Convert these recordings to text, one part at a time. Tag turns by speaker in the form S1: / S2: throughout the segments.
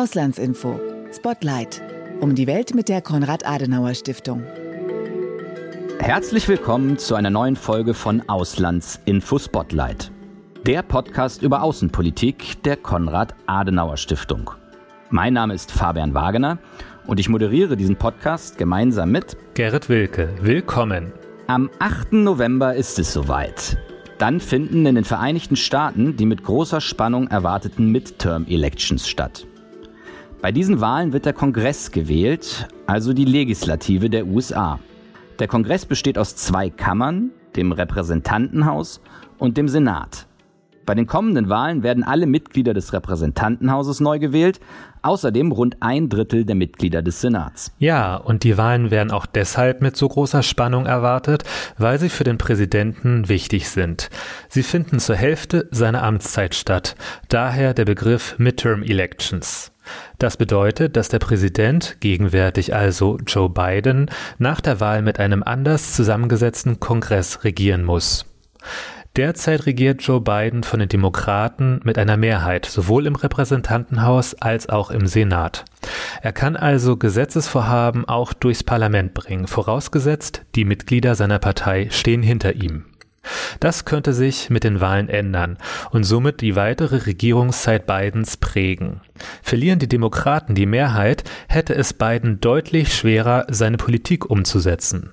S1: Auslandsinfo. Spotlight. Um die Welt mit der Konrad-Adenauer-Stiftung.
S2: Herzlich willkommen zu einer neuen Folge von Auslandsinfo Spotlight. Der Podcast über Außenpolitik der Konrad-Adenauer-Stiftung. Mein Name ist Fabian Wagener und ich moderiere diesen Podcast gemeinsam mit
S3: Gerrit Wilke. Willkommen.
S2: Am 8. November ist es soweit. Dann finden in den Vereinigten Staaten die mit großer Spannung erwarteten Midterm-Elections statt. Bei diesen Wahlen wird der Kongress gewählt, also die Legislative der USA. Der Kongress besteht aus zwei Kammern, dem Repräsentantenhaus und dem Senat. Bei den kommenden Wahlen werden alle Mitglieder des Repräsentantenhauses neu gewählt, außerdem rund ein Drittel der Mitglieder des Senats.
S3: Ja, und die Wahlen werden auch deshalb mit so großer Spannung erwartet, weil sie für den Präsidenten wichtig sind. Sie finden zur Hälfte seiner Amtszeit statt, daher der Begriff Midterm Elections. Das bedeutet, dass der Präsident, gegenwärtig also Joe Biden, nach der Wahl mit einem anders zusammengesetzten Kongress regieren muss. Derzeit regiert Joe Biden von den Demokraten mit einer Mehrheit, sowohl im Repräsentantenhaus als auch im Senat. Er kann also Gesetzesvorhaben auch durchs Parlament bringen, vorausgesetzt, die Mitglieder seiner Partei stehen hinter ihm. Das könnte sich mit den Wahlen ändern und somit die weitere Regierungszeit Bidens prägen. Verlieren die Demokraten die Mehrheit, hätte es Biden deutlich schwerer, seine Politik umzusetzen.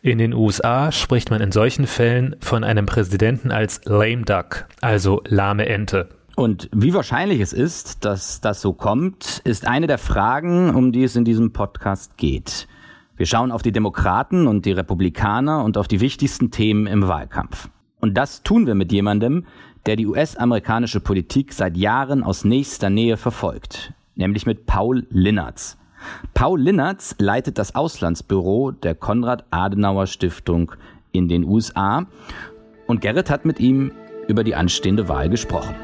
S3: In den USA spricht man in solchen Fällen von einem Präsidenten als lame duck, also lahme Ente.
S2: Und wie wahrscheinlich es ist, dass das so kommt, ist eine der Fragen, um die es in diesem Podcast geht. Wir schauen auf die Demokraten und die Republikaner und auf die wichtigsten Themen im Wahlkampf. Und das tun wir mit jemandem, der die US-amerikanische Politik seit Jahren aus nächster Nähe verfolgt, nämlich mit Paul Linnertz. Paul Linnertz leitet das Auslandsbüro der Konrad-Adenauer-Stiftung in den USA und Gerrit hat mit ihm über die anstehende Wahl gesprochen.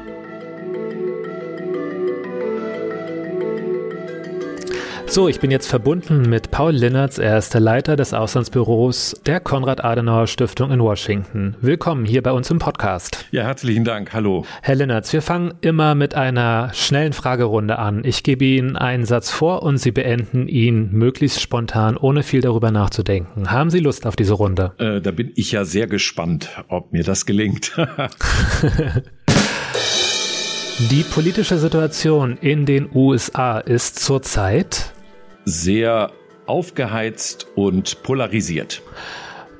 S3: So, ich bin jetzt verbunden mit Paul Linnertz. Er ist der Leiter des Auslandsbüros der Konrad-Adenauer-Stiftung in Washington. Willkommen hier bei uns im Podcast.
S4: Ja, herzlichen Dank. Hallo.
S3: Herr Linnertz, wir fangen immer mit einer schnellen Fragerunde an. Ich gebe Ihnen einen Satz vor und Sie beenden ihn möglichst spontan, ohne viel darüber nachzudenken. Haben Sie Lust auf diese Runde?
S4: Äh, da bin ich ja sehr gespannt, ob mir das gelingt.
S3: Die politische Situation in den USA ist zurzeit
S4: sehr aufgeheizt und polarisiert.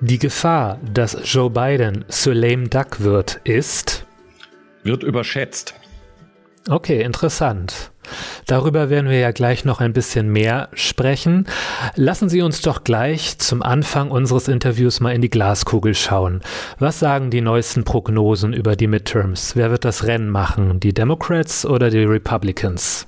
S3: Die Gefahr, dass Joe Biden zu lame duck wird, ist
S4: wird überschätzt.
S3: Okay, interessant. Darüber werden wir ja gleich noch ein bisschen mehr sprechen. Lassen Sie uns doch gleich zum Anfang unseres Interviews mal in die Glaskugel schauen. Was sagen die neuesten Prognosen über die Midterms? Wer wird das Rennen machen? Die Democrats oder die Republicans?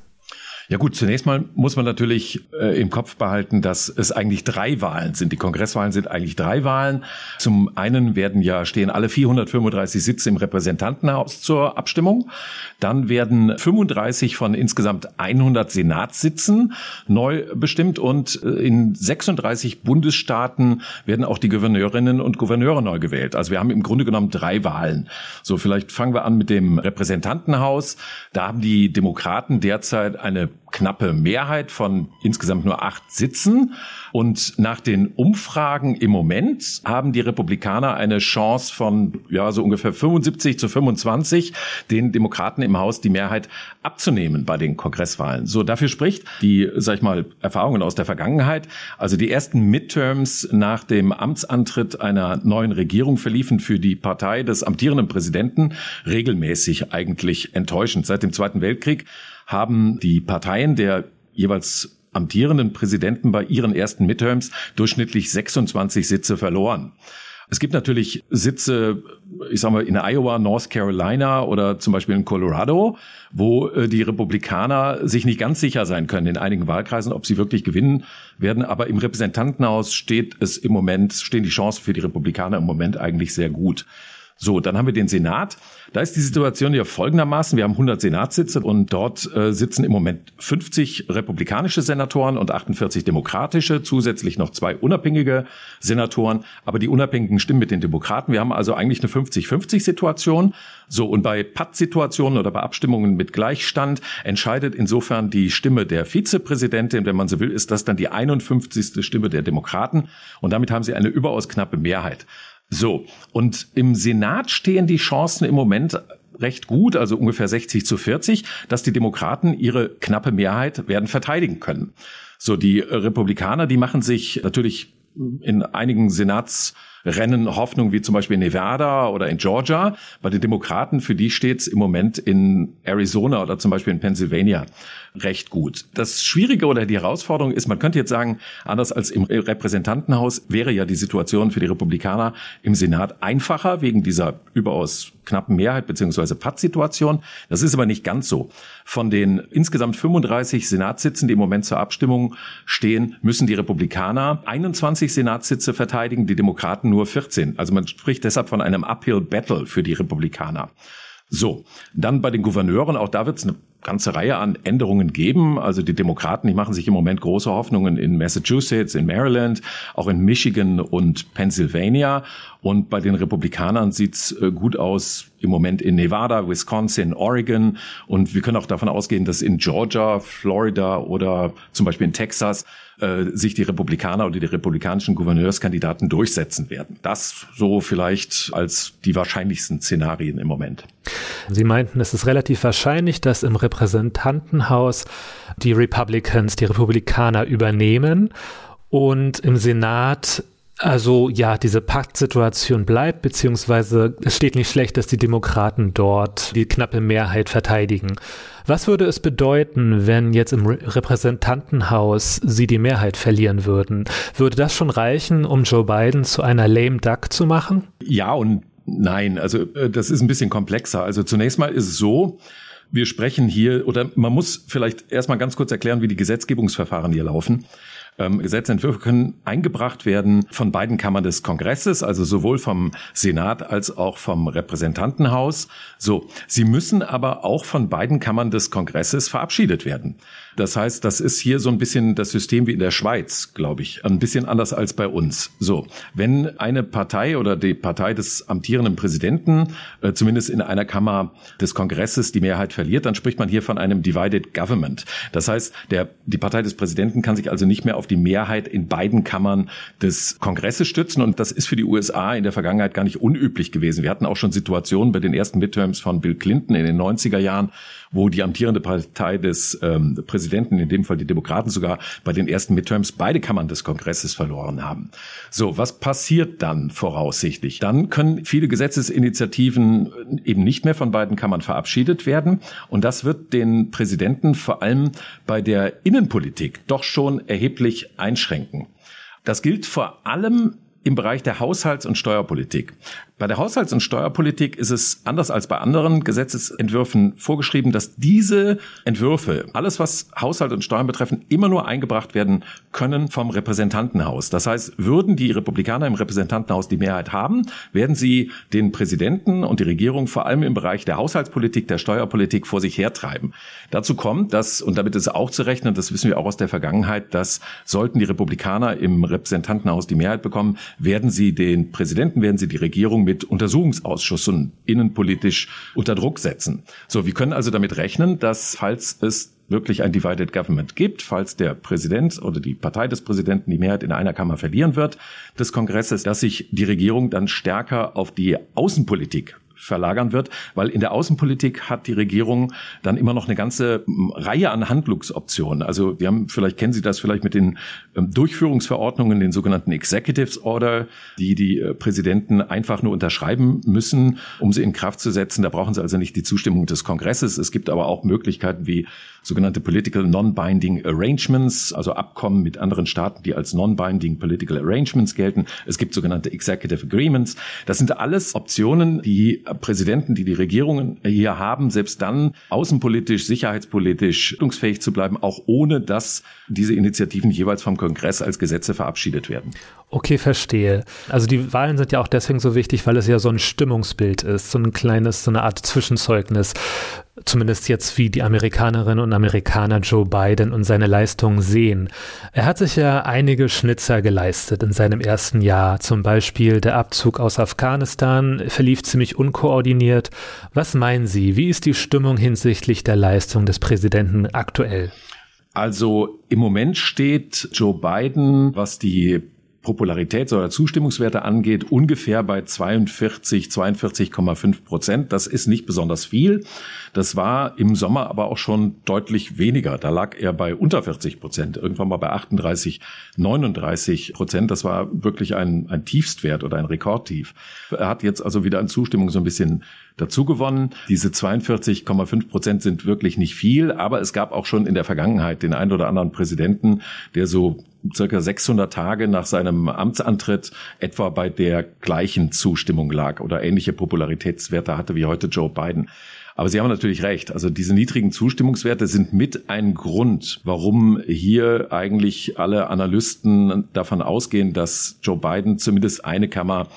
S4: Ja gut, zunächst mal muss man natürlich äh, im Kopf behalten, dass es eigentlich drei Wahlen sind. Die Kongresswahlen sind eigentlich drei Wahlen. Zum einen werden ja stehen alle 435 Sitze im Repräsentantenhaus zur Abstimmung. Dann werden 35 von insgesamt 100 Senatssitzen neu bestimmt und äh, in 36 Bundesstaaten werden auch die Gouverneurinnen und Gouverneure neu gewählt. Also wir haben im Grunde genommen drei Wahlen. So, vielleicht fangen wir an mit dem Repräsentantenhaus. Da haben die Demokraten derzeit eine knappe Mehrheit von insgesamt nur acht Sitzen. Und nach den Umfragen im Moment haben die Republikaner eine Chance von ja so ungefähr 75 zu 25, den Demokraten im Haus die Mehrheit abzunehmen bei den Kongresswahlen. So dafür spricht die, sag ich mal, Erfahrungen aus der Vergangenheit. Also die ersten Midterms nach dem Amtsantritt einer neuen Regierung verliefen für die Partei des amtierenden Präsidenten regelmäßig eigentlich enttäuschend. Seit dem Zweiten Weltkrieg haben die Parteien der jeweils amtierenden Präsidenten bei ihren ersten Midterms durchschnittlich 26 Sitze verloren. Es gibt natürlich Sitze, ich sag mal, in Iowa, North Carolina oder zum Beispiel in Colorado, wo äh, die Republikaner sich nicht ganz sicher sein können in einigen Wahlkreisen, ob sie wirklich gewinnen werden. Aber im Repräsentantenhaus steht es im Moment, stehen die Chancen für die Republikaner im Moment eigentlich sehr gut. So, dann haben wir den Senat. Da ist die Situation ja folgendermaßen. Wir haben 100 Senatssitze und dort äh, sitzen im Moment 50 republikanische Senatoren und 48 demokratische, zusätzlich noch zwei unabhängige Senatoren. Aber die Unabhängigen stimmen mit den Demokraten. Wir haben also eigentlich eine 50-50-Situation. So, und bei Patt-Situationen oder bei Abstimmungen mit Gleichstand entscheidet insofern die Stimme der Vizepräsidentin, wenn man so will, ist das dann die 51. Stimme der Demokraten. Und damit haben sie eine überaus knappe Mehrheit. So, und im Senat stehen die Chancen im Moment recht gut, also ungefähr 60 zu 40, dass die Demokraten ihre knappe Mehrheit werden verteidigen können. So, die Republikaner, die machen sich natürlich in einigen Senatsrennen Hoffnung, wie zum Beispiel in Nevada oder in Georgia. Bei den Demokraten, für die steht es im Moment in Arizona oder zum Beispiel in Pennsylvania recht gut. Das Schwierige oder die Herausforderung ist, man könnte jetzt sagen, anders als im Repräsentantenhaus wäre ja die Situation für die Republikaner im Senat einfacher wegen dieser überaus knappen Mehrheit beziehungsweise Pattsituation. Das ist aber nicht ganz so. Von den insgesamt 35 Senatssitzen, die im Moment zur Abstimmung stehen, müssen die Republikaner 21 Senatssitze verteidigen, die Demokraten nur 14. Also man spricht deshalb von einem Uphill Battle für die Republikaner. So, dann bei den Gouverneuren, auch da wird es eine ganze Reihe an Änderungen geben. Also die Demokraten, die machen sich im Moment große Hoffnungen in Massachusetts, in Maryland, auch in Michigan und Pennsylvania. Und bei den Republikanern sieht's äh, gut aus im Moment in Nevada, Wisconsin, Oregon. Und wir können auch davon ausgehen, dass in Georgia, Florida oder zum Beispiel in Texas äh, sich die Republikaner oder die republikanischen Gouverneurskandidaten durchsetzen werden. Das so vielleicht als die wahrscheinlichsten Szenarien im Moment.
S3: Sie meinten, es ist relativ wahrscheinlich, dass im Repräsentantenhaus die Republicans, die Republikaner übernehmen und im Senat also ja, diese Paktsituation bleibt, beziehungsweise es steht nicht schlecht, dass die Demokraten dort die knappe Mehrheit verteidigen. Was würde es bedeuten, wenn jetzt im Repräsentantenhaus sie die Mehrheit verlieren würden? Würde das schon reichen, um Joe Biden zu einer lame duck zu machen?
S4: Ja und nein. Also äh, das ist ein bisschen komplexer. Also zunächst mal ist es so, wir sprechen hier, oder man muss vielleicht erstmal ganz kurz erklären, wie die Gesetzgebungsverfahren hier laufen. Ähm, Gesetzentwürfe können eingebracht werden von beiden Kammern des Kongresses, also sowohl vom Senat als auch vom Repräsentantenhaus. So, sie müssen aber auch von beiden Kammern des Kongresses verabschiedet werden. Das heißt, das ist hier so ein bisschen das System wie in der Schweiz, glaube ich. Ein bisschen anders als bei uns. So, wenn eine Partei oder die Partei des amtierenden Präsidenten äh, zumindest in einer Kammer des Kongresses die Mehrheit verliert, dann spricht man hier von einem Divided Government. Das heißt, der, die Partei des Präsidenten kann sich also nicht mehr auf die Mehrheit in beiden Kammern des Kongresses stützen. Und das ist für die USA in der Vergangenheit gar nicht unüblich gewesen. Wir hatten auch schon Situationen bei den ersten Midterms von Bill Clinton in den 90er Jahren, wo die amtierende Partei des ähm, Präsidenten, in dem Fall die Demokraten sogar, bei den ersten Midterms beide Kammern des Kongresses verloren haben. So, was passiert dann voraussichtlich? Dann können viele Gesetzesinitiativen eben nicht mehr von beiden Kammern verabschiedet werden. Und das wird den Präsidenten vor allem bei der Innenpolitik doch schon erheblich einschränken. Das gilt vor allem im Bereich der Haushalts- und Steuerpolitik. Bei der Haushalts- und Steuerpolitik ist es anders als bei anderen Gesetzesentwürfen vorgeschrieben, dass diese Entwürfe, alles was Haushalt und Steuern betreffen, immer nur eingebracht werden können vom Repräsentantenhaus. Das heißt, würden die Republikaner im Repräsentantenhaus die Mehrheit haben, werden sie den Präsidenten und die Regierung vor allem im Bereich der Haushaltspolitik, der Steuerpolitik vor sich hertreiben. Dazu kommt, dass, und damit ist auch zu rechnen, das wissen wir auch aus der Vergangenheit, dass sollten die Republikaner im Repräsentantenhaus die Mehrheit bekommen, werden sie den Präsidenten, werden sie die Regierung mit Untersuchungsausschüssen innenpolitisch unter Druck setzen. So, wir können also damit rechnen, dass falls es wirklich ein Divided Government gibt, falls der Präsident oder die Partei des Präsidenten die Mehrheit in einer Kammer verlieren wird des Kongresses, dass sich die Regierung dann stärker auf die Außenpolitik verlagern wird, weil in der Außenpolitik hat die Regierung dann immer noch eine ganze Reihe an Handlungsoptionen. Also wir haben, vielleicht kennen Sie das vielleicht mit den ähm, Durchführungsverordnungen, den sogenannten Executives Order, die die äh, Präsidenten einfach nur unterschreiben müssen, um sie in Kraft zu setzen. Da brauchen sie also nicht die Zustimmung des Kongresses. Es gibt aber auch Möglichkeiten wie sogenannte Political Non-Binding Arrangements, also Abkommen mit anderen Staaten, die als Non-Binding Political Arrangements gelten. Es gibt sogenannte Executive Agreements. Das sind alles Optionen, die Präsidenten, die die Regierungen hier haben, selbst dann außenpolitisch, sicherheitspolitisch stimmungsfähig zu bleiben, auch ohne dass diese Initiativen jeweils vom Kongress als Gesetze verabschiedet werden.
S3: Okay, verstehe. Also die Wahlen sind ja auch deswegen so wichtig, weil es ja so ein Stimmungsbild ist, so ein kleines, so eine Art Zwischenzeugnis. Zumindest jetzt, wie die Amerikanerinnen und Amerikaner Joe Biden und seine Leistungen sehen. Er hat sich ja einige Schnitzer geleistet in seinem ersten Jahr. Zum Beispiel der Abzug aus Afghanistan verlief ziemlich unkoordiniert. Was meinen Sie? Wie ist die Stimmung hinsichtlich der Leistung des Präsidenten aktuell?
S4: Also im Moment steht Joe Biden, was die Popularitäts- oder Zustimmungswerte angeht, ungefähr bei 42, 42,5 Prozent. Das ist nicht besonders viel. Das war im Sommer aber auch schon deutlich weniger. Da lag er bei unter 40 Prozent, irgendwann mal bei 38, 39 Prozent. Das war wirklich ein, ein Tiefstwert oder ein Rekordtief. Er hat jetzt also wieder an Zustimmung so ein bisschen dazu gewonnen. Diese 42,5 Prozent sind wirklich nicht viel, aber es gab auch schon in der Vergangenheit den einen oder anderen Präsidenten, der so circa 600 Tage nach seinem Amtsantritt etwa bei der gleichen Zustimmung lag oder ähnliche Popularitätswerte hatte wie heute Joe Biden. Aber Sie haben natürlich recht. Also diese niedrigen Zustimmungswerte sind mit ein Grund, warum hier eigentlich alle Analysten davon ausgehen, dass Joe Biden zumindest eine Kammer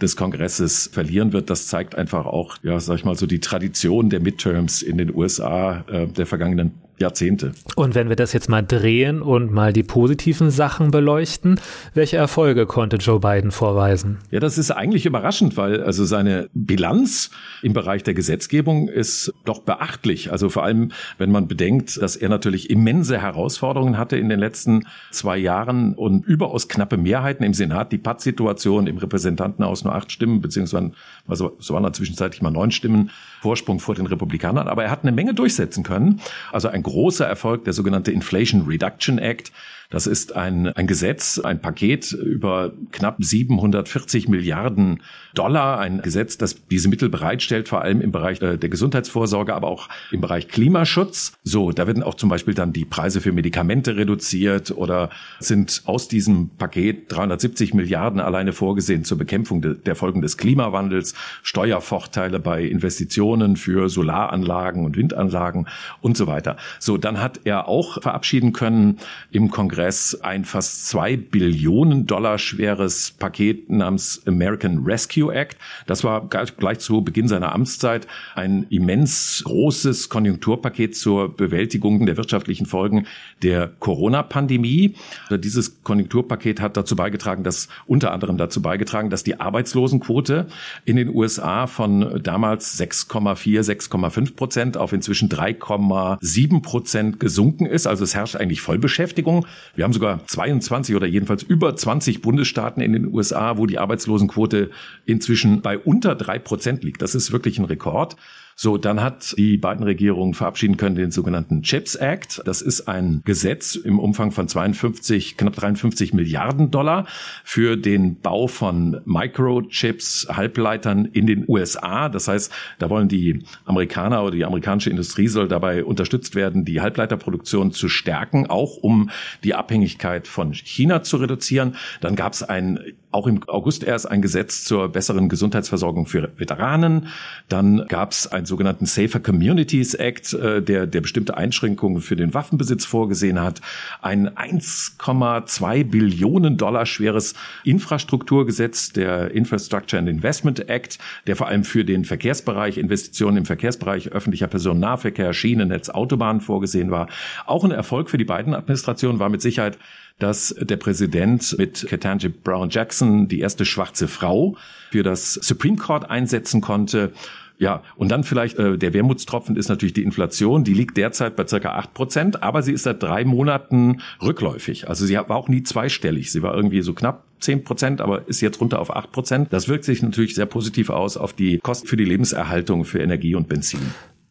S4: des Kongresses verlieren wird. Das zeigt einfach auch, ja, sag ich mal, so die Tradition der Midterms in den USA äh, der vergangenen Jahrzehnte.
S3: Und wenn wir das jetzt mal drehen und mal die positiven Sachen beleuchten, welche Erfolge konnte Joe Biden vorweisen?
S4: Ja, das ist eigentlich überraschend, weil also seine Bilanz im Bereich der Gesetzgebung ist doch beachtlich. Also vor allem, wenn man bedenkt, dass er natürlich immense Herausforderungen hatte in den letzten zwei Jahren und überaus knappe Mehrheiten im Senat, die Pattsituation im Repräsentantenhaus nur acht Stimmen, beziehungsweise also, so waren da zwischenzeitlich mal neun Stimmen Vorsprung vor den Republikanern. Aber er hat eine Menge durchsetzen können. Also ein großer Erfolg, der sogenannte Inflation Reduction Act. Das ist ein, ein Gesetz, ein Paket über knapp 740 Milliarden Dollar. Ein Gesetz, das diese Mittel bereitstellt, vor allem im Bereich äh, der Gesundheitsvorsorge, aber auch im Bereich Klimaschutz. So, da werden auch zum Beispiel dann die Preise für Medikamente reduziert oder sind aus diesem Paket 370 Milliarden alleine vorgesehen zur Bekämpfung de, der Folgen des Klimawandels, Steuervorteile bei Investitionen für Solaranlagen und Windanlagen und so weiter. So, dann hat er auch verabschieden können im Kongress Kongress ein fast zwei Billionen Dollar schweres Paket namens American Rescue Act. Das war gleich zu Beginn seiner Amtszeit ein immens großes Konjunkturpaket zur Bewältigung der wirtschaftlichen Folgen der Corona-Pandemie. Dieses Konjunkturpaket hat dazu beigetragen, dass unter anderem dazu beigetragen, dass die Arbeitslosenquote in den USA von damals 6,4, 6,5 Prozent auf inzwischen 3,7 Prozent gesunken ist. Also es herrscht eigentlich Vollbeschäftigung. Wir haben sogar 22 oder jedenfalls über 20 Bundesstaaten in den USA, wo die Arbeitslosenquote inzwischen bei unter drei Prozent liegt. Das ist wirklich ein Rekord. So, dann hat die beiden Regierungen verabschieden können den sogenannten CHIPS Act. Das ist ein Gesetz im Umfang von 52, knapp 53 Milliarden Dollar für den Bau von Microchips, Halbleitern in den USA. Das heißt, da wollen die Amerikaner oder die amerikanische Industrie soll dabei unterstützt werden, die Halbleiterproduktion zu stärken, auch um die Abhängigkeit von China zu reduzieren. Dann gab es ein auch im August erst ein Gesetz zur besseren Gesundheitsversorgung für Veteranen. Dann gab es einen sogenannten Safer Communities Act, äh, der, der bestimmte Einschränkungen für den Waffenbesitz vorgesehen hat. Ein 1,2 Billionen Dollar schweres Infrastrukturgesetz, der Infrastructure and Investment Act, der vor allem für den Verkehrsbereich, Investitionen im Verkehrsbereich, öffentlicher Personennahverkehr, Schienennetz, Autobahnen vorgesehen war. Auch ein Erfolg für die beiden Administrationen war mit Sicherheit dass der Präsident mit Ketanji Brown Jackson die erste schwarze Frau für das Supreme Court einsetzen konnte. Ja, und dann vielleicht äh, der Wermutstropfen ist natürlich die Inflation. Die liegt derzeit bei circa acht Prozent, aber sie ist seit drei Monaten rückläufig. Also sie war auch nie zweistellig. Sie war irgendwie so knapp zehn Prozent, aber ist jetzt runter auf acht Prozent. Das wirkt sich natürlich sehr positiv aus auf die Kosten für die Lebenserhaltung für Energie und Benzin.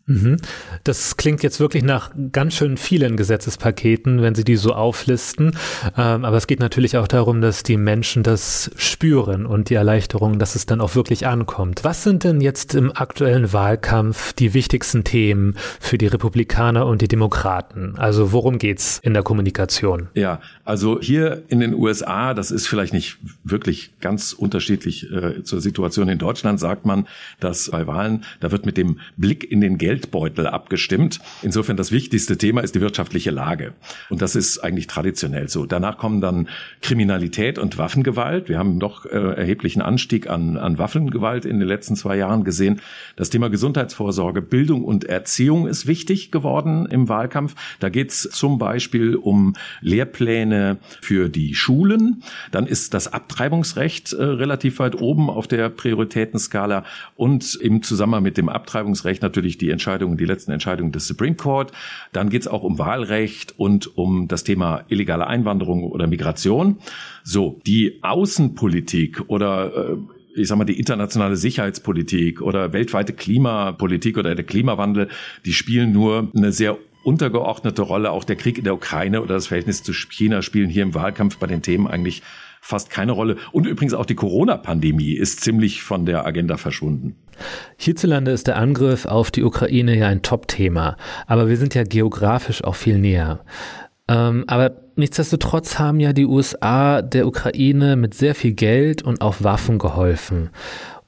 S3: Mhm. Das klingt jetzt wirklich nach ganz schön vielen Gesetzespaketen, wenn Sie die so auflisten. Ähm, aber es geht natürlich auch darum, dass die Menschen das spüren und die Erleichterung, dass es dann auch wirklich ankommt. Was sind denn jetzt im aktuellen Wahlkampf die wichtigsten Themen für die Republikaner und die Demokraten? Also worum geht's in der Kommunikation?
S4: Ja, also hier in den USA, das ist vielleicht nicht wirklich ganz unterschiedlich äh, zur Situation in Deutschland, sagt man, dass bei Wahlen, da wird mit dem Blick in den Geld Geldbeutel abgestimmt. Insofern das wichtigste Thema ist die wirtschaftliche Lage. Und das ist eigentlich traditionell so. Danach kommen dann Kriminalität und Waffengewalt. Wir haben doch äh, erheblichen Anstieg an, an Waffengewalt in den letzten zwei Jahren gesehen. Das Thema Gesundheitsvorsorge, Bildung und Erziehung ist wichtig geworden im Wahlkampf. Da geht es zum Beispiel um Lehrpläne für die Schulen. Dann ist das Abtreibungsrecht äh, relativ weit oben auf der Prioritätenskala und im Zusammenhang mit dem Abtreibungsrecht natürlich die Entscheidung Entscheidungen, die letzten Entscheidungen des Supreme Court. Dann geht es auch um Wahlrecht und um das Thema illegale Einwanderung oder Migration. So, die Außenpolitik oder äh, ich sag mal, die internationale Sicherheitspolitik oder weltweite Klimapolitik oder der Klimawandel, die spielen nur eine sehr untergeordnete Rolle. Auch der Krieg in der Ukraine oder das Verhältnis zu China spielen hier im Wahlkampf bei den Themen eigentlich fast keine Rolle. Und übrigens auch die Corona-Pandemie ist ziemlich von der Agenda verschwunden.
S3: Hierzulande ist der Angriff auf die Ukraine ja ein Top-Thema, aber wir sind ja geografisch auch viel näher. Ähm, aber nichtsdestotrotz haben ja die USA der Ukraine mit sehr viel Geld und auch Waffen geholfen.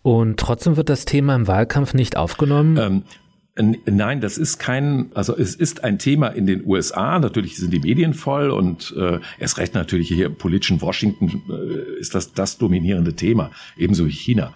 S3: Und trotzdem wird das Thema im Wahlkampf nicht aufgenommen. Ähm,
S4: Nein, das ist kein, also es ist ein Thema in den USA. Natürlich sind die Medien voll und äh, erst recht natürlich hier im politischen Washington äh, ist das das dominierende Thema, ebenso wie China.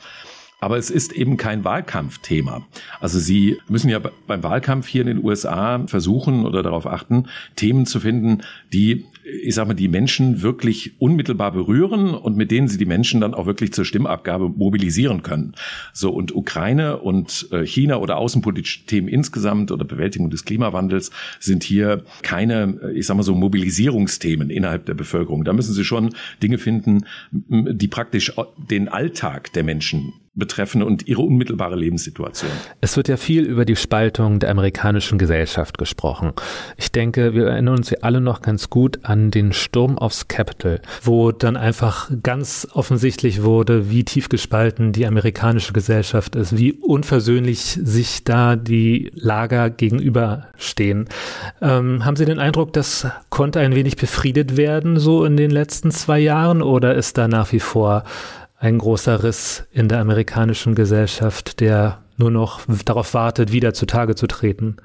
S4: Aber es ist eben kein Wahlkampfthema. Also Sie müssen ja beim Wahlkampf hier in den USA versuchen oder darauf achten, Themen zu finden, die, ich sag mal, die Menschen wirklich unmittelbar berühren und mit denen Sie die Menschen dann auch wirklich zur Stimmabgabe mobilisieren können. So und Ukraine und äh, China oder außenpolitische Themen insgesamt oder Bewältigung des Klimawandels sind hier keine, äh, ich sag mal so, Mobilisierungsthemen innerhalb der Bevölkerung. Da müssen Sie schon Dinge finden, die praktisch den Alltag der Menschen betreffen und ihre unmittelbare Lebenssituation.
S3: Es wird ja viel über die Spaltung der amerikanischen Gesellschaft gesprochen. Ich denke, wir erinnern uns ja alle noch ganz gut an den Sturm aufs Capitol, wo dann einfach ganz offensichtlich wurde, wie tief gespalten die amerikanische Gesellschaft ist, wie unversöhnlich sich da die Lager gegenüberstehen. Ähm, haben Sie den Eindruck, das konnte ein wenig befriedet werden, so in den letzten zwei Jahren, oder ist da nach wie vor ein großer Riss in der amerikanischen Gesellschaft, der nur noch darauf wartet, wieder zutage zu treten?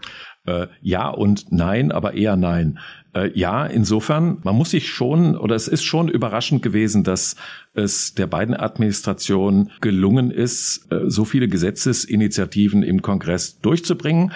S4: Äh, ja und nein, aber eher nein. Äh, ja, insofern, man muss sich schon, oder es ist schon überraschend gewesen, dass es der beiden Administration gelungen ist, äh, so viele Gesetzesinitiativen im Kongress durchzubringen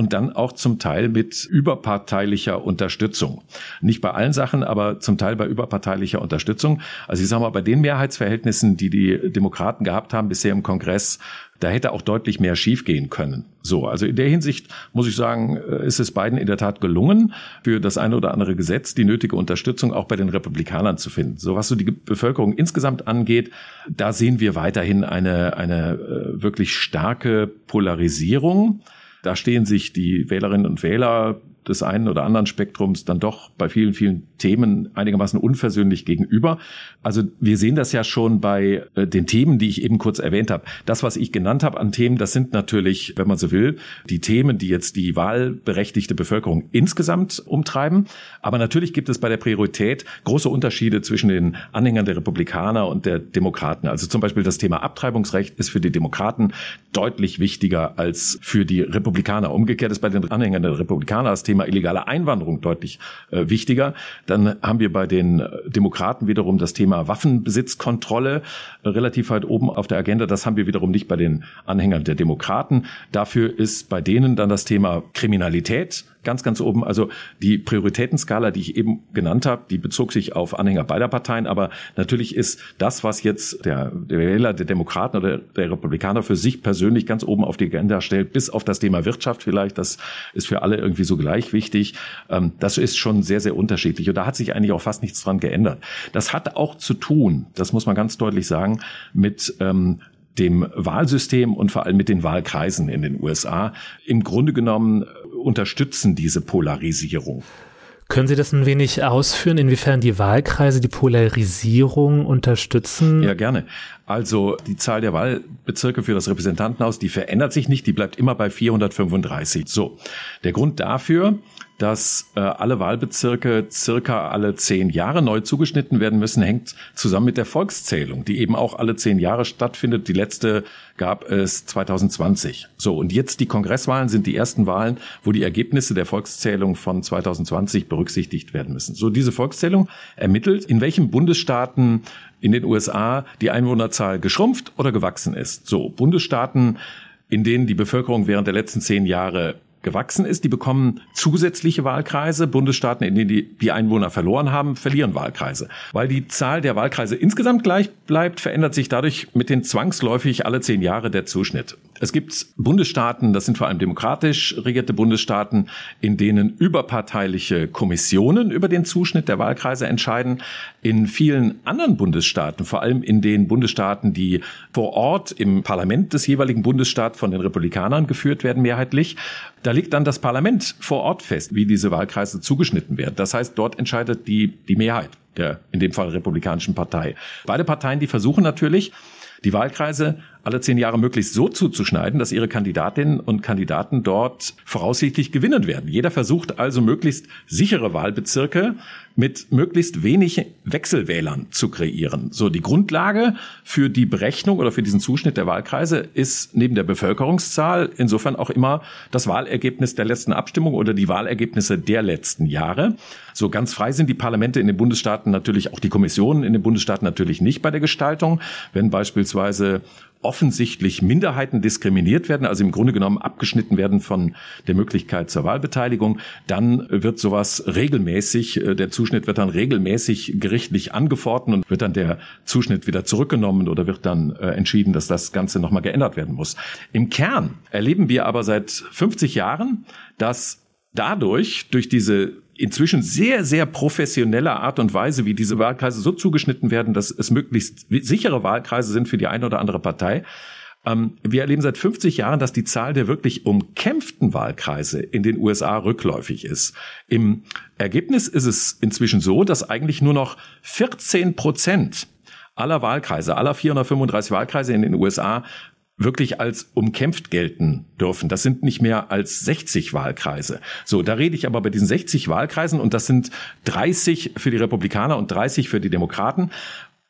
S4: und dann auch zum Teil mit überparteilicher Unterstützung. Nicht bei allen Sachen, aber zum Teil bei überparteilicher Unterstützung. Also ich sage mal, bei den Mehrheitsverhältnissen, die die Demokraten gehabt haben bisher im Kongress, da hätte auch deutlich mehr schiefgehen können. So, also in der Hinsicht muss ich sagen, äh, ist es beiden in der Tat gelungen, für das eine oder andere Gesetz die nötige Unterstützung auch bei den Republikanern zu finden. So was so die Bevölkerung insgesamt angeht, da sehen wir weiterhin eine, eine äh, wirklich starke Polarisierung. Da stehen sich die Wählerinnen und Wähler des einen oder anderen Spektrums dann doch bei vielen, vielen Themen einigermaßen unversöhnlich gegenüber. Also wir sehen das ja schon bei äh, den Themen, die ich eben kurz erwähnt habe. Das, was ich genannt habe an Themen, das sind natürlich, wenn man so will, die Themen, die jetzt die wahlberechtigte Bevölkerung insgesamt umtreiben. Aber natürlich gibt es bei der Priorität große Unterschiede zwischen den Anhängern der Republikaner und der Demokraten. Also zum Beispiel das Thema Abtreibungsrecht ist für die Demokraten deutlich wichtiger als für die Republikaner. Umgekehrt ist bei den Anhängern der Republikaner das Thema illegale Einwanderung deutlich äh, wichtiger. Dann haben wir bei den Demokraten wiederum das Thema Waffenbesitzkontrolle äh, relativ weit oben auf der Agenda. Das haben wir wiederum nicht bei den Anhängern der Demokraten. Dafür ist bei denen dann das Thema Kriminalität ganz, ganz oben. Also die Prioritätenskala, die ich eben genannt habe, die bezog sich auf Anhänger beider Parteien. Aber natürlich ist das, was jetzt der, der Wähler der Demokraten oder der Republikaner für sich persönlich ganz oben auf die Agenda stellt, bis auf das Thema Wirtschaft vielleicht, das ist für alle irgendwie so gleich wichtig. Ähm, das ist schon sehr, sehr unterschiedlich. Und da hat sich eigentlich auch fast nichts dran geändert. Das hat auch zu tun, das muss man ganz deutlich sagen, mit ähm, dem Wahlsystem und vor allem mit den Wahlkreisen in den USA. Im Grunde genommen unterstützen diese Polarisierung.
S3: Können Sie das ein wenig ausführen, inwiefern die Wahlkreise die Polarisierung unterstützen?
S4: Ja, gerne. Also die Zahl der Wahlbezirke für das Repräsentantenhaus, die verändert sich nicht, die bleibt immer bei 435. So, der Grund dafür, dass äh, alle Wahlbezirke circa alle zehn Jahre neu zugeschnitten werden müssen, hängt zusammen mit der Volkszählung, die eben auch alle zehn Jahre stattfindet. Die letzte gab es 2020. So, und jetzt die Kongresswahlen sind die ersten Wahlen, wo die Ergebnisse der Volkszählung von 2020 berücksichtigt werden müssen. So, diese Volkszählung ermittelt, in welchen Bundesstaaten in den USA die Einwohnerzahl geschrumpft oder gewachsen ist. So, Bundesstaaten, in denen die Bevölkerung während der letzten zehn Jahre gewachsen ist. Die bekommen zusätzliche Wahlkreise. Bundesstaaten, in denen die, Einwohner verloren haben, verlieren Wahlkreise. Weil die Zahl der Wahlkreise insgesamt gleich bleibt, verändert sich dadurch mit den zwangsläufig alle zehn Jahre der Zuschnitt. Es gibt Bundesstaaten, das sind vor allem demokratisch regierte Bundesstaaten, in denen überparteiliche Kommissionen über den Zuschnitt der Wahlkreise entscheiden. In vielen anderen Bundesstaaten, vor allem in den Bundesstaaten, die vor Ort im Parlament des jeweiligen Bundesstaats von den Republikanern geführt werden, mehrheitlich, da liegt dann das Parlament vor Ort fest, wie diese Wahlkreise zugeschnitten werden. Das heißt, dort entscheidet die, die Mehrheit der, in dem Fall Republikanischen Partei. Beide Parteien, die versuchen natürlich, die Wahlkreise alle zehn Jahre möglichst so zuzuschneiden, dass ihre Kandidatinnen und Kandidaten dort voraussichtlich gewinnen werden. Jeder versucht also möglichst sichere Wahlbezirke mit möglichst wenig Wechselwählern zu kreieren. So, die Grundlage für die Berechnung oder für diesen Zuschnitt der Wahlkreise ist neben der Bevölkerungszahl insofern auch immer das Wahlergebnis der letzten Abstimmung oder die Wahlergebnisse der letzten Jahre. So ganz frei sind die Parlamente in den Bundesstaaten natürlich, auch die Kommissionen in den Bundesstaaten natürlich nicht bei der Gestaltung. Wenn beispielsweise offensichtlich Minderheiten diskriminiert werden, also im Grunde genommen abgeschnitten werden von der Möglichkeit zur Wahlbeteiligung, dann wird sowas regelmäßig, äh, der Zuschnitt wird dann regelmäßig gerichtlich angefochten und wird dann der Zuschnitt wieder zurückgenommen oder wird dann äh, entschieden, dass das Ganze nochmal geändert werden muss. Im Kern erleben wir aber seit 50 Jahren, dass dadurch, durch diese inzwischen sehr, sehr professionelle Art und Weise, wie diese Wahlkreise so zugeschnitten werden, dass es möglichst sichere Wahlkreise sind für die eine oder andere Partei. Ähm, wir erleben seit 50 Jahren, dass die Zahl der wirklich umkämpften Wahlkreise in den USA rückläufig ist. Im Ergebnis ist es inzwischen so, dass eigentlich nur noch 14 Prozent aller Wahlkreise, aller 435 Wahlkreise in den USA wirklich als umkämpft gelten dürfen. Das sind nicht mehr als 60 Wahlkreise. So, da rede ich aber bei diesen 60 Wahlkreisen und das sind 30 für die Republikaner und 30 für die Demokraten.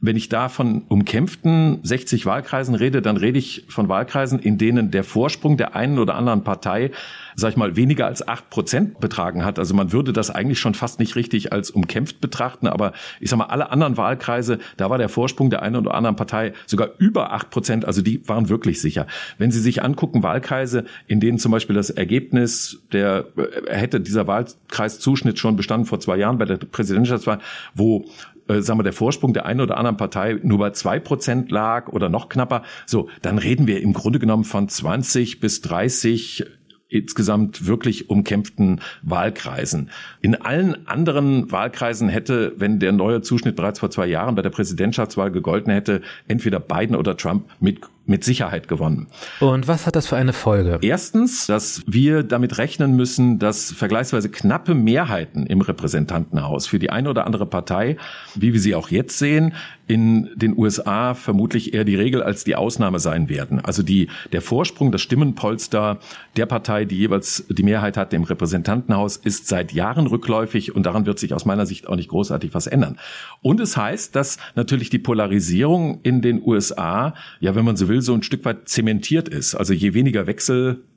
S4: Wenn ich da von umkämpften 60 Wahlkreisen rede, dann rede ich von Wahlkreisen, in denen der Vorsprung der einen oder anderen Partei, sag ich mal, weniger als acht Prozent betragen hat. Also man würde das eigentlich schon fast nicht richtig als umkämpft betrachten, aber ich sag mal, alle anderen Wahlkreise, da war der Vorsprung der einen oder anderen Partei sogar über acht Prozent. Also die waren wirklich sicher. Wenn Sie sich angucken, Wahlkreise, in denen zum Beispiel das Ergebnis der, äh, hätte dieser Wahlkreiszuschnitt schon bestanden vor zwei Jahren bei der Präsidentschaftswahl, wo äh, sagen wir, der Vorsprung der einen oder anderen Partei nur bei zwei Prozent lag oder noch knapper, so, dann reden wir im Grunde genommen von 20 bis 30 insgesamt wirklich umkämpften Wahlkreisen. In allen anderen Wahlkreisen hätte, wenn der neue Zuschnitt bereits vor zwei Jahren bei der Präsidentschaftswahl gegolten hätte, entweder Biden oder Trump mit mit Sicherheit gewonnen.
S3: Und was hat das für eine Folge?
S4: Erstens, dass wir damit rechnen müssen, dass vergleichsweise knappe Mehrheiten im Repräsentantenhaus für die eine oder andere Partei, wie wir sie auch jetzt sehen, in den USA vermutlich eher die Regel als die Ausnahme sein werden. Also die, der Vorsprung, das Stimmenpolster der Partei, die jeweils die Mehrheit hat im Repräsentantenhaus, ist seit Jahren rückläufig und daran wird sich aus meiner Sicht auch nicht großartig was ändern. Und es heißt, dass natürlich die Polarisierung in den USA, ja, wenn man so will, so ein Stück weit zementiert ist. Also je weniger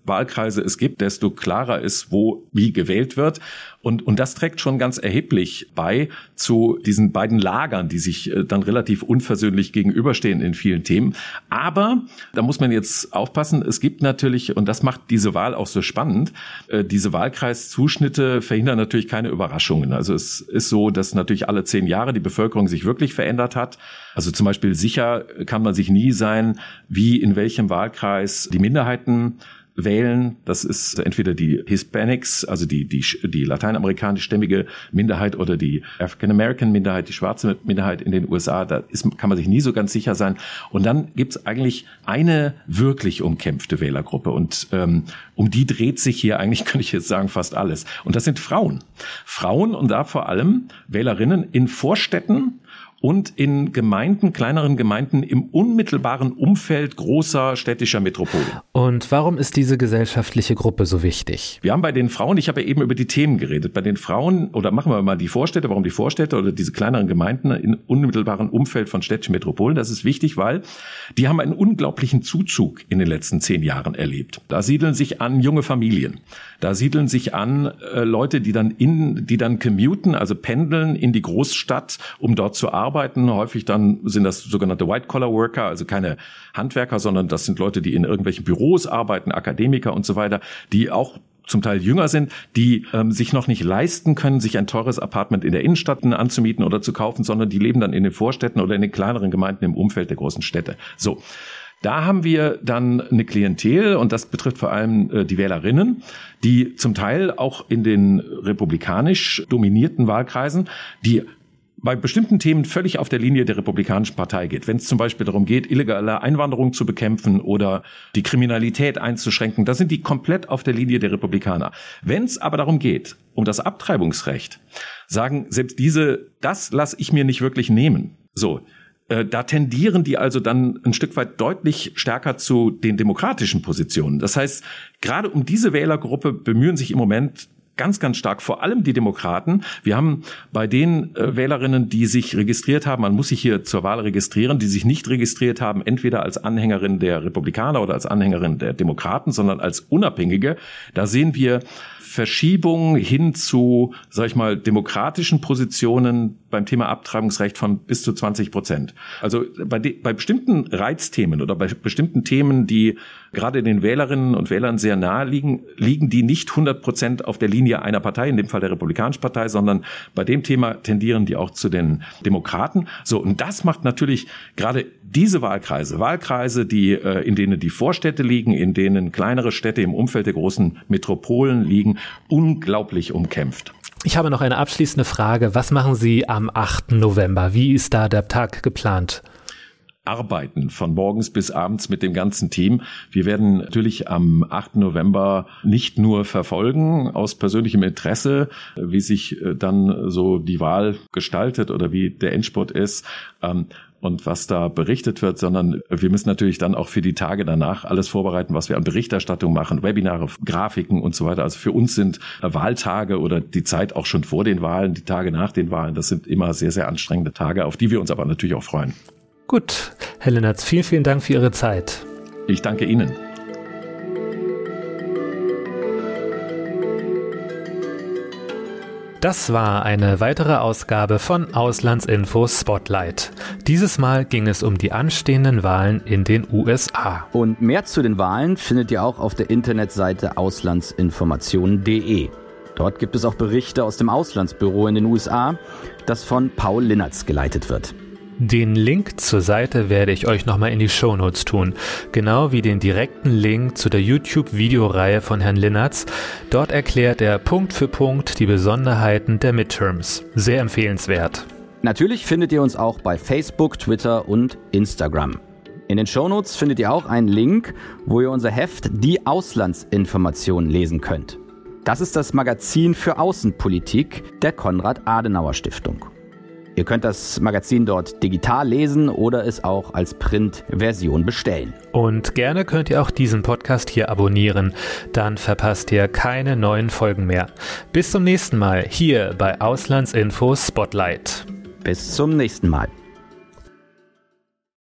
S4: Wechselwahlkreise es gibt, desto klarer ist, wo wie gewählt wird. Und, und das trägt schon ganz erheblich bei zu diesen beiden Lagern, die sich äh, dann relativ unversöhnlich gegenüberstehen in vielen Themen. Aber da muss man jetzt aufpassen, es gibt natürlich, und das macht diese Wahl auch so spannend, äh, diese Wahlkreiszuschnitte verhindern natürlich keine Überraschungen. Also es ist so, dass natürlich alle zehn Jahre die Bevölkerung sich wirklich verändert hat. Also zum Beispiel sicher kann man sich nie sein, wie in welchem Wahlkreis die Minderheiten wählen. Das ist entweder die Hispanics, also die, die, die lateinamerikanischstämmige Minderheit oder die African American Minderheit, die schwarze Minderheit in den USA. Da ist, kann man sich nie so ganz sicher sein. Und dann gibt's eigentlich eine wirklich umkämpfte Wählergruppe. Und ähm, um die dreht sich hier eigentlich, könnte ich jetzt sagen, fast alles. Und das sind Frauen. Frauen und da vor allem Wählerinnen in Vorstädten und in Gemeinden, kleineren Gemeinden im unmittelbaren Umfeld großer städtischer Metropolen.
S3: Und warum ist diese gesellschaftliche Gruppe so wichtig?
S4: Wir haben bei den Frauen, ich habe ja eben über die Themen geredet, bei den Frauen, oder machen wir mal die Vorstädte, warum die Vorstädte oder diese kleineren Gemeinden im unmittelbaren Umfeld von städtischen Metropolen, das ist wichtig, weil die haben einen unglaublichen Zuzug in den letzten zehn Jahren erlebt. Da siedeln sich an junge Familien, da siedeln sich an äh, Leute, die dann in, die dann commuten, also pendeln in die Großstadt, um dort zu arbeiten arbeiten. Häufig dann sind das sogenannte White-Collar-Worker, also keine Handwerker, sondern das sind Leute, die in irgendwelchen Büros arbeiten, Akademiker und so weiter, die auch zum Teil jünger sind, die ähm, sich noch nicht leisten können, sich ein teures Apartment in der Innenstadt anzumieten oder zu kaufen, sondern die leben dann in den Vorstädten oder in den kleineren Gemeinden im Umfeld der großen Städte. So. Da haben wir dann eine Klientel und das betrifft vor allem äh, die Wählerinnen, die zum Teil auch in den republikanisch dominierten Wahlkreisen, die bei bestimmten Themen völlig auf der Linie der Republikanischen Partei geht. Wenn es zum Beispiel darum geht, illegale Einwanderung zu bekämpfen oder die Kriminalität einzuschränken, da sind die komplett auf der Linie der Republikaner. Wenn es aber darum geht, um das Abtreibungsrecht, sagen selbst diese, das lasse ich mir nicht wirklich nehmen. So, äh, da tendieren die also dann ein Stück weit deutlich stärker zu den demokratischen Positionen. Das heißt, gerade um diese Wählergruppe bemühen sich im Moment ganz, ganz stark, vor allem die Demokraten. Wir haben bei den äh, Wählerinnen, die sich registriert haben, man muss sich hier zur Wahl registrieren, die sich nicht registriert haben, entweder als Anhängerin der Republikaner oder als Anhängerin der Demokraten, sondern als Unabhängige. Da sehen wir Verschiebung hin zu, sag ich mal, demokratischen Positionen beim Thema Abtreibungsrecht von bis zu 20 Prozent. Also bei, bei bestimmten Reizthemen oder bei bestimmten Themen, die gerade den Wählerinnen und Wählern sehr nahe liegen, liegen die nicht 100 Prozent auf der Linie einer Partei, in dem Fall der Republikanischen Partei, sondern bei dem Thema tendieren die auch zu den Demokraten. So, und das macht natürlich gerade diese Wahlkreise, Wahlkreise, die, äh, in denen die Vorstädte liegen, in denen kleinere Städte im Umfeld der großen Metropolen liegen, unglaublich umkämpft.
S3: Ich habe noch eine abschließende Frage. Was machen Sie am 8. November? Wie ist da der Tag geplant?
S4: Arbeiten, von morgens bis abends mit dem ganzen Team. Wir werden natürlich am 8. November nicht nur verfolgen aus persönlichem Interesse, wie sich äh, dann so die Wahl gestaltet oder wie der Endspurt ist, ähm, und was da berichtet wird, sondern wir müssen natürlich dann auch für die Tage danach alles vorbereiten, was wir an Berichterstattung machen, Webinare, Grafiken und so weiter. Also für uns sind Wahltage oder die Zeit auch schon vor den Wahlen, die Tage nach den Wahlen, das sind immer sehr, sehr anstrengende Tage, auf die wir uns aber natürlich auch freuen.
S3: Gut, Herr Lennertz, vielen, vielen Dank für Ihre Zeit.
S4: Ich danke Ihnen.
S3: Das war eine weitere Ausgabe von Auslandsinfo Spotlight. Dieses Mal ging es um die anstehenden Wahlen in den USA.
S2: Und mehr zu den Wahlen findet ihr auch auf der Internetseite auslandsinformationen.de. Dort gibt es auch Berichte aus dem Auslandsbüro in den USA, das von Paul Linnertz geleitet wird.
S3: Den Link zur Seite werde ich euch nochmal in die Shownotes tun, genau wie den direkten Link zu der YouTube-Videoreihe von Herrn Linnertz. Dort erklärt er Punkt für Punkt die Besonderheiten der Midterms. Sehr empfehlenswert.
S2: Natürlich findet ihr uns auch bei Facebook, Twitter und Instagram. In den Shownotes findet ihr auch einen Link, wo ihr unser Heft Die Auslandsinformationen lesen könnt. Das ist das Magazin für Außenpolitik der Konrad-Adenauer-Stiftung. Ihr könnt das Magazin dort digital lesen oder es auch als Printversion bestellen.
S3: Und gerne könnt ihr auch diesen Podcast hier abonnieren, dann verpasst ihr keine neuen Folgen mehr. Bis zum nächsten Mal hier bei Auslandsinfo Spotlight.
S2: Bis zum nächsten Mal.